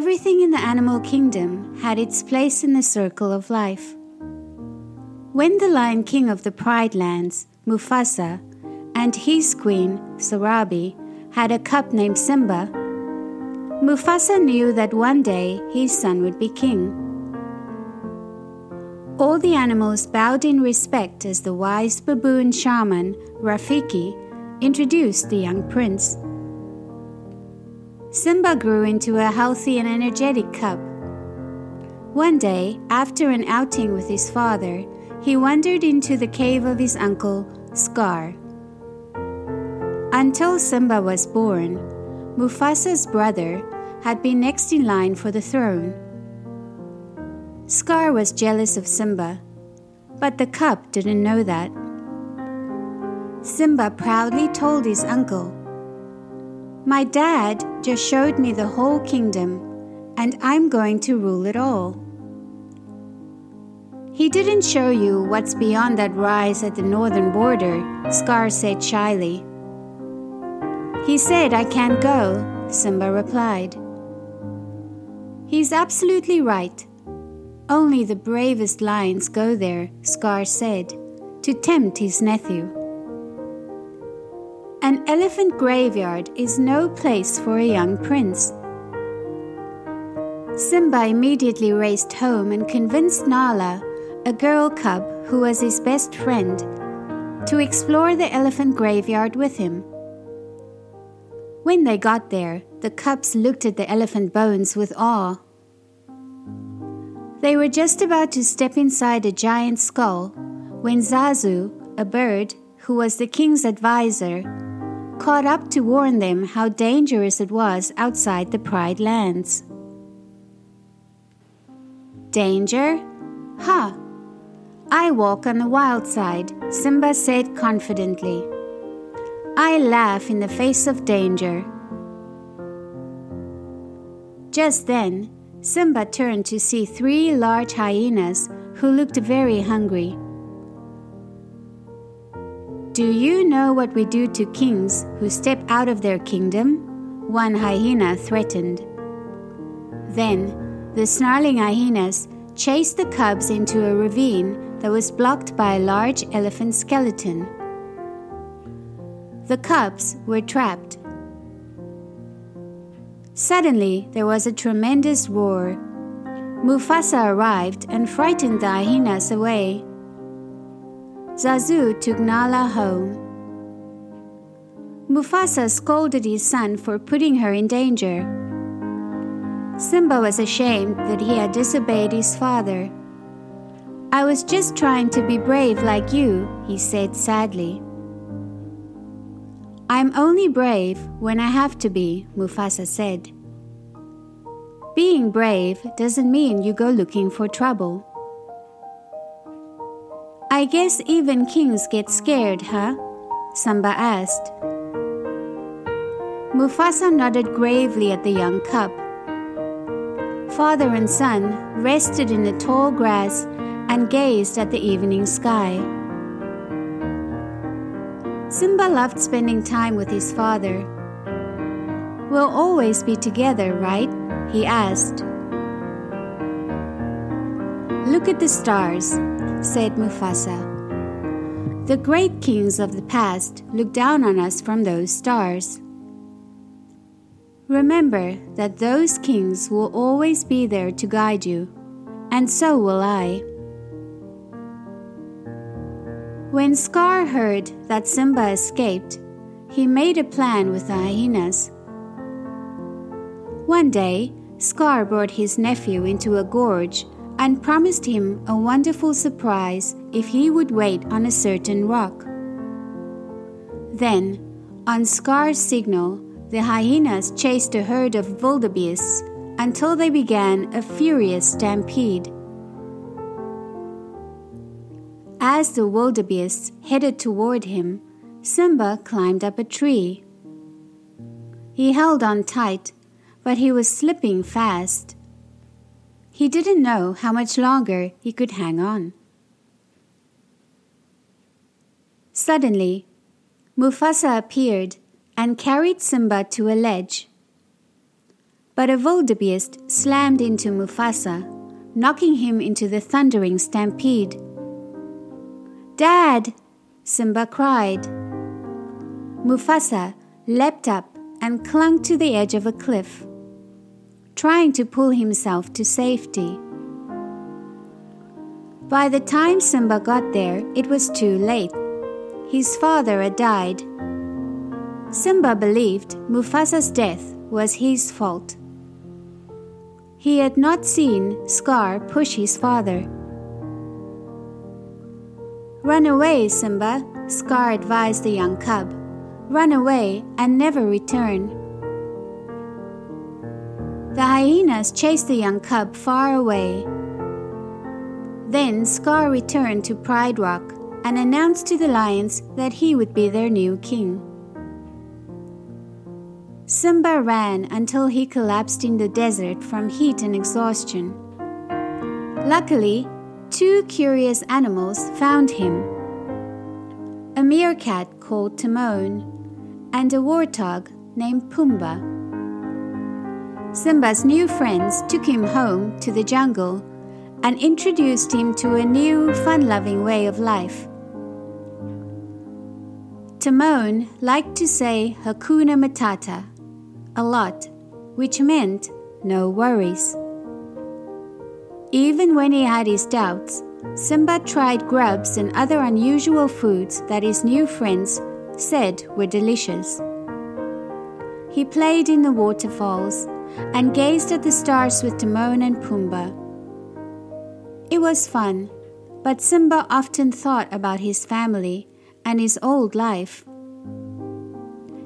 Everything in the animal kingdom had its place in the circle of life. When the Lion King of the Pride Lands, Mufasa, and his queen, Sarabi, had a cub named Simba, Mufasa knew that one day his son would be king. All the animals bowed in respect as the wise baboon shaman, Rafiki, introduced the young prince. Simba grew into a healthy and energetic cub. One day, after an outing with his father, he wandered into the cave of his uncle, Scar. Until Simba was born, Mufasa's brother had been next in line for the throne. Scar was jealous of Simba, but the cub didn't know that. Simba proudly told his uncle, My dad just showed me the whole kingdom, and I'm going to rule it all. He didn't show you what's beyond that rise at the northern border, Scar said shyly. He said I can't go, Simba replied. He's absolutely right. Only the bravest lions go there, Scar said, to tempt his nephew. An elephant graveyard is no place for a young prince. Simba immediately raced home and convinced Nala, a girl cub who was his best friend, to explore the elephant graveyard with him. When they got there, the cubs looked at the elephant bones with awe. They were just about to step inside a giant skull when Zazu, a bird who was the king's advisor, caught up to warn them how dangerous it was outside the Pride lands. Danger? Ha! Huh. I walk on the wild side, Simba said confidently. I laugh in the face of danger. Just then, Simba turned to see three large hyenas who looked very hungry. Do you know what we do to kings who step out of their kingdom? One hyena threatened. Then the snarling hyenas chased the cubs into a ravine that was blocked by a large elephant skeleton. The cubs were trapped Suddenly, there was a tremendous roar. Mufasa arrived and frightened the hyenas away. Zazu took Nala home. Mufasa scolded his son for putting her in danger. Simba was ashamed that he had disobeyed his father. I was just trying to be brave like you, he said sadly. I'm only brave when I have to be, Mufasa said. Being brave doesn't mean you go looking for trouble. I guess even kings get scared, huh? Simba asked. Mufasa nodded gravely at the young cub. Father and son rested in the tall grass and gazed at the evening sky. Simba loved spending time with his father. We'll always be together, right? he asked. Look at the stars, said Mufasa. The great kings of the past look down on us from those stars. Remember that those kings will always be there to guide you, and so will I. When Scar heard that Simba escaped, he made a plan with the hyenas. One day, Scar brought his nephew into a gorge and promised him a wonderful surprise if he would wait on a certain rock. Then, on Scar's signal, the hyenas chased a herd of wildebeests until they began a furious stampede. As the wildebeests headed toward him, Simba climbed up a tree. He held on tight, but he was slipping fast. He didn't know how much longer he could hang on. Suddenly, Mufasa appeared and carried Simba to a ledge. But a wildebeest slammed into Mufasa, knocking him into the thundering stampede. Dad! Simba cried. Mufasa leapt up and clung to the edge of a cliff, trying to pull himself to safety. By the time Simba got there, it was too late. His father had died. Simba believed Mufasa's death was his fault. He had not seen Scar push his father. Run away, Simba, Scar advised the young cub. Run away and never return. The hyenas chased the young cub far away. Then Scar returned to Pride Rock and announced to the lions that he would be their new king. Simba ran until he collapsed in the desert from heat and exhaustion. Luckily, two curious animals found him a meerkat called Timon and a warthog named Pumbaa. Simba's new friends took him home to the jungle and introduced him to a new fun loving way of life. Timon liked to say Hakuna Matata a lot, which meant no worries. Even when he had his doubts, Simba tried grubs and other unusual foods that his new friends said were delicious. He played in the waterfalls and gazed at the stars with Timon and Pumbaa. It was fun, but Simba often thought about his family and his old life.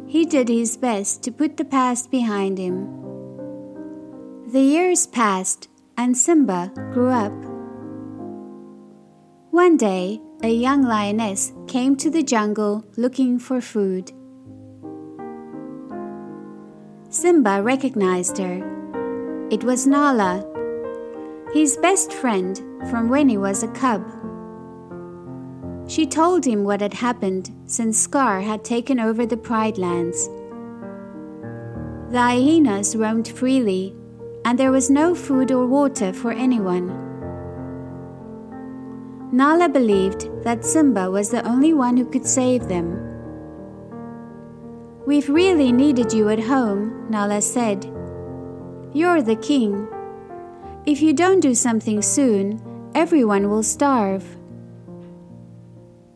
He did his best to put the past behind him. The years passed and Simba grew up. One day, a young lioness came to the jungle looking for food. Simba recognized her. It was Nala, his best friend from when he was a cub. She told him what had happened since Scar had taken over the Pride Lands. The hyenas roamed freely, and there was no food or water for anyone. Nala believed that Simba was the only one who could save them. We've really needed you at home, Nala said. You're the king. If you don't do something soon, everyone will starve.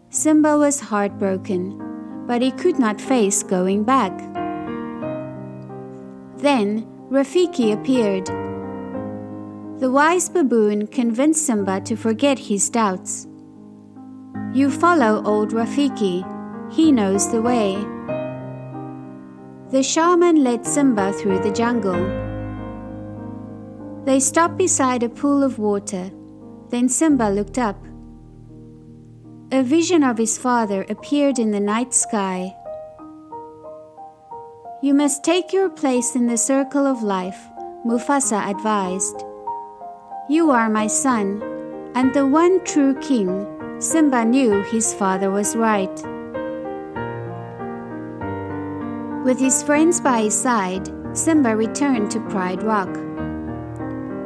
Simba was heartbroken, but he could not face going back. Then Rafiki appeared. The wise baboon convinced Simba to forget his doubts. You follow old Rafiki, he knows the way. The shaman led Simba through the jungle. They stopped beside a pool of water. Then Simba looked up. A vision of his father appeared in the night sky. You must take your place in the circle of life, Mufasa advised. You are my son, and the one true king. Simba knew his father was right. With his friends by his side, Simba returned to Pride Rock.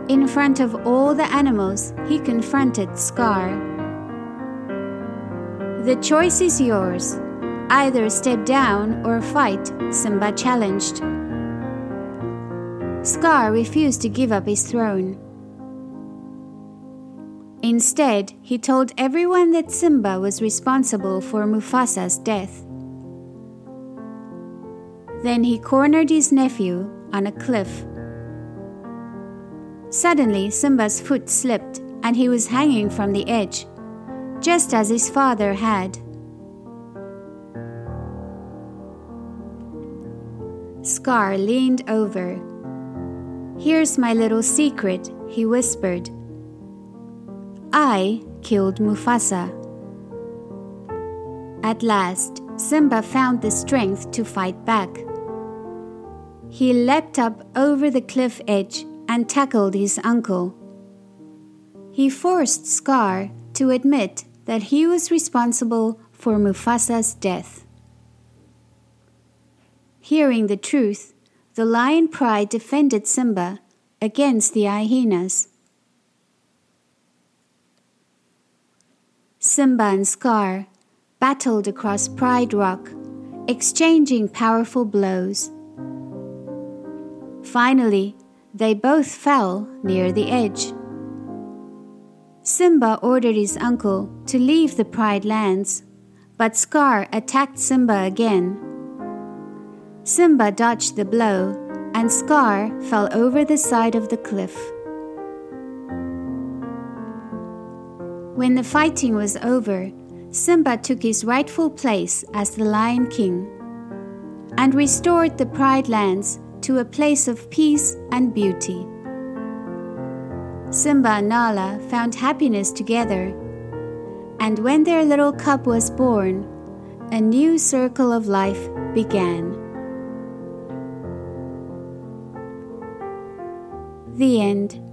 In front of all the animals, he confronted Scar. The choice is yours. Either step down or fight, Simba challenged. Scar refused to give up his throne. Instead, he told everyone that Simba was responsible for Mufasa's death. Then he cornered his nephew on a cliff. Suddenly, Simba's foot slipped and he was hanging from the edge just as his father had. Scar leaned over. Here's my little secret, he whispered. I killed Mufasa. At last, Simba found the strength to fight back. He leapt up over the cliff edge and tackled his uncle. He forced Scar to admit that he was responsible for Mufasa's death. Hearing the truth, the lion pride defended Simba against the hyenas. Simba and Scar battled across Pride Rock, exchanging powerful blows. Finally, they both fell near the edge. Simba ordered his uncle to leave the Pride lands, but Scar attacked Simba again. Simba dodged the blow, and Scar fell over the side of the cliff. When the fighting was over, Simba took his rightful place as the Lion King and restored the Pride Lands to a place of peace and beauty. Simba and Nala found happiness together, and when their little cub was born, a new circle of life began. The end.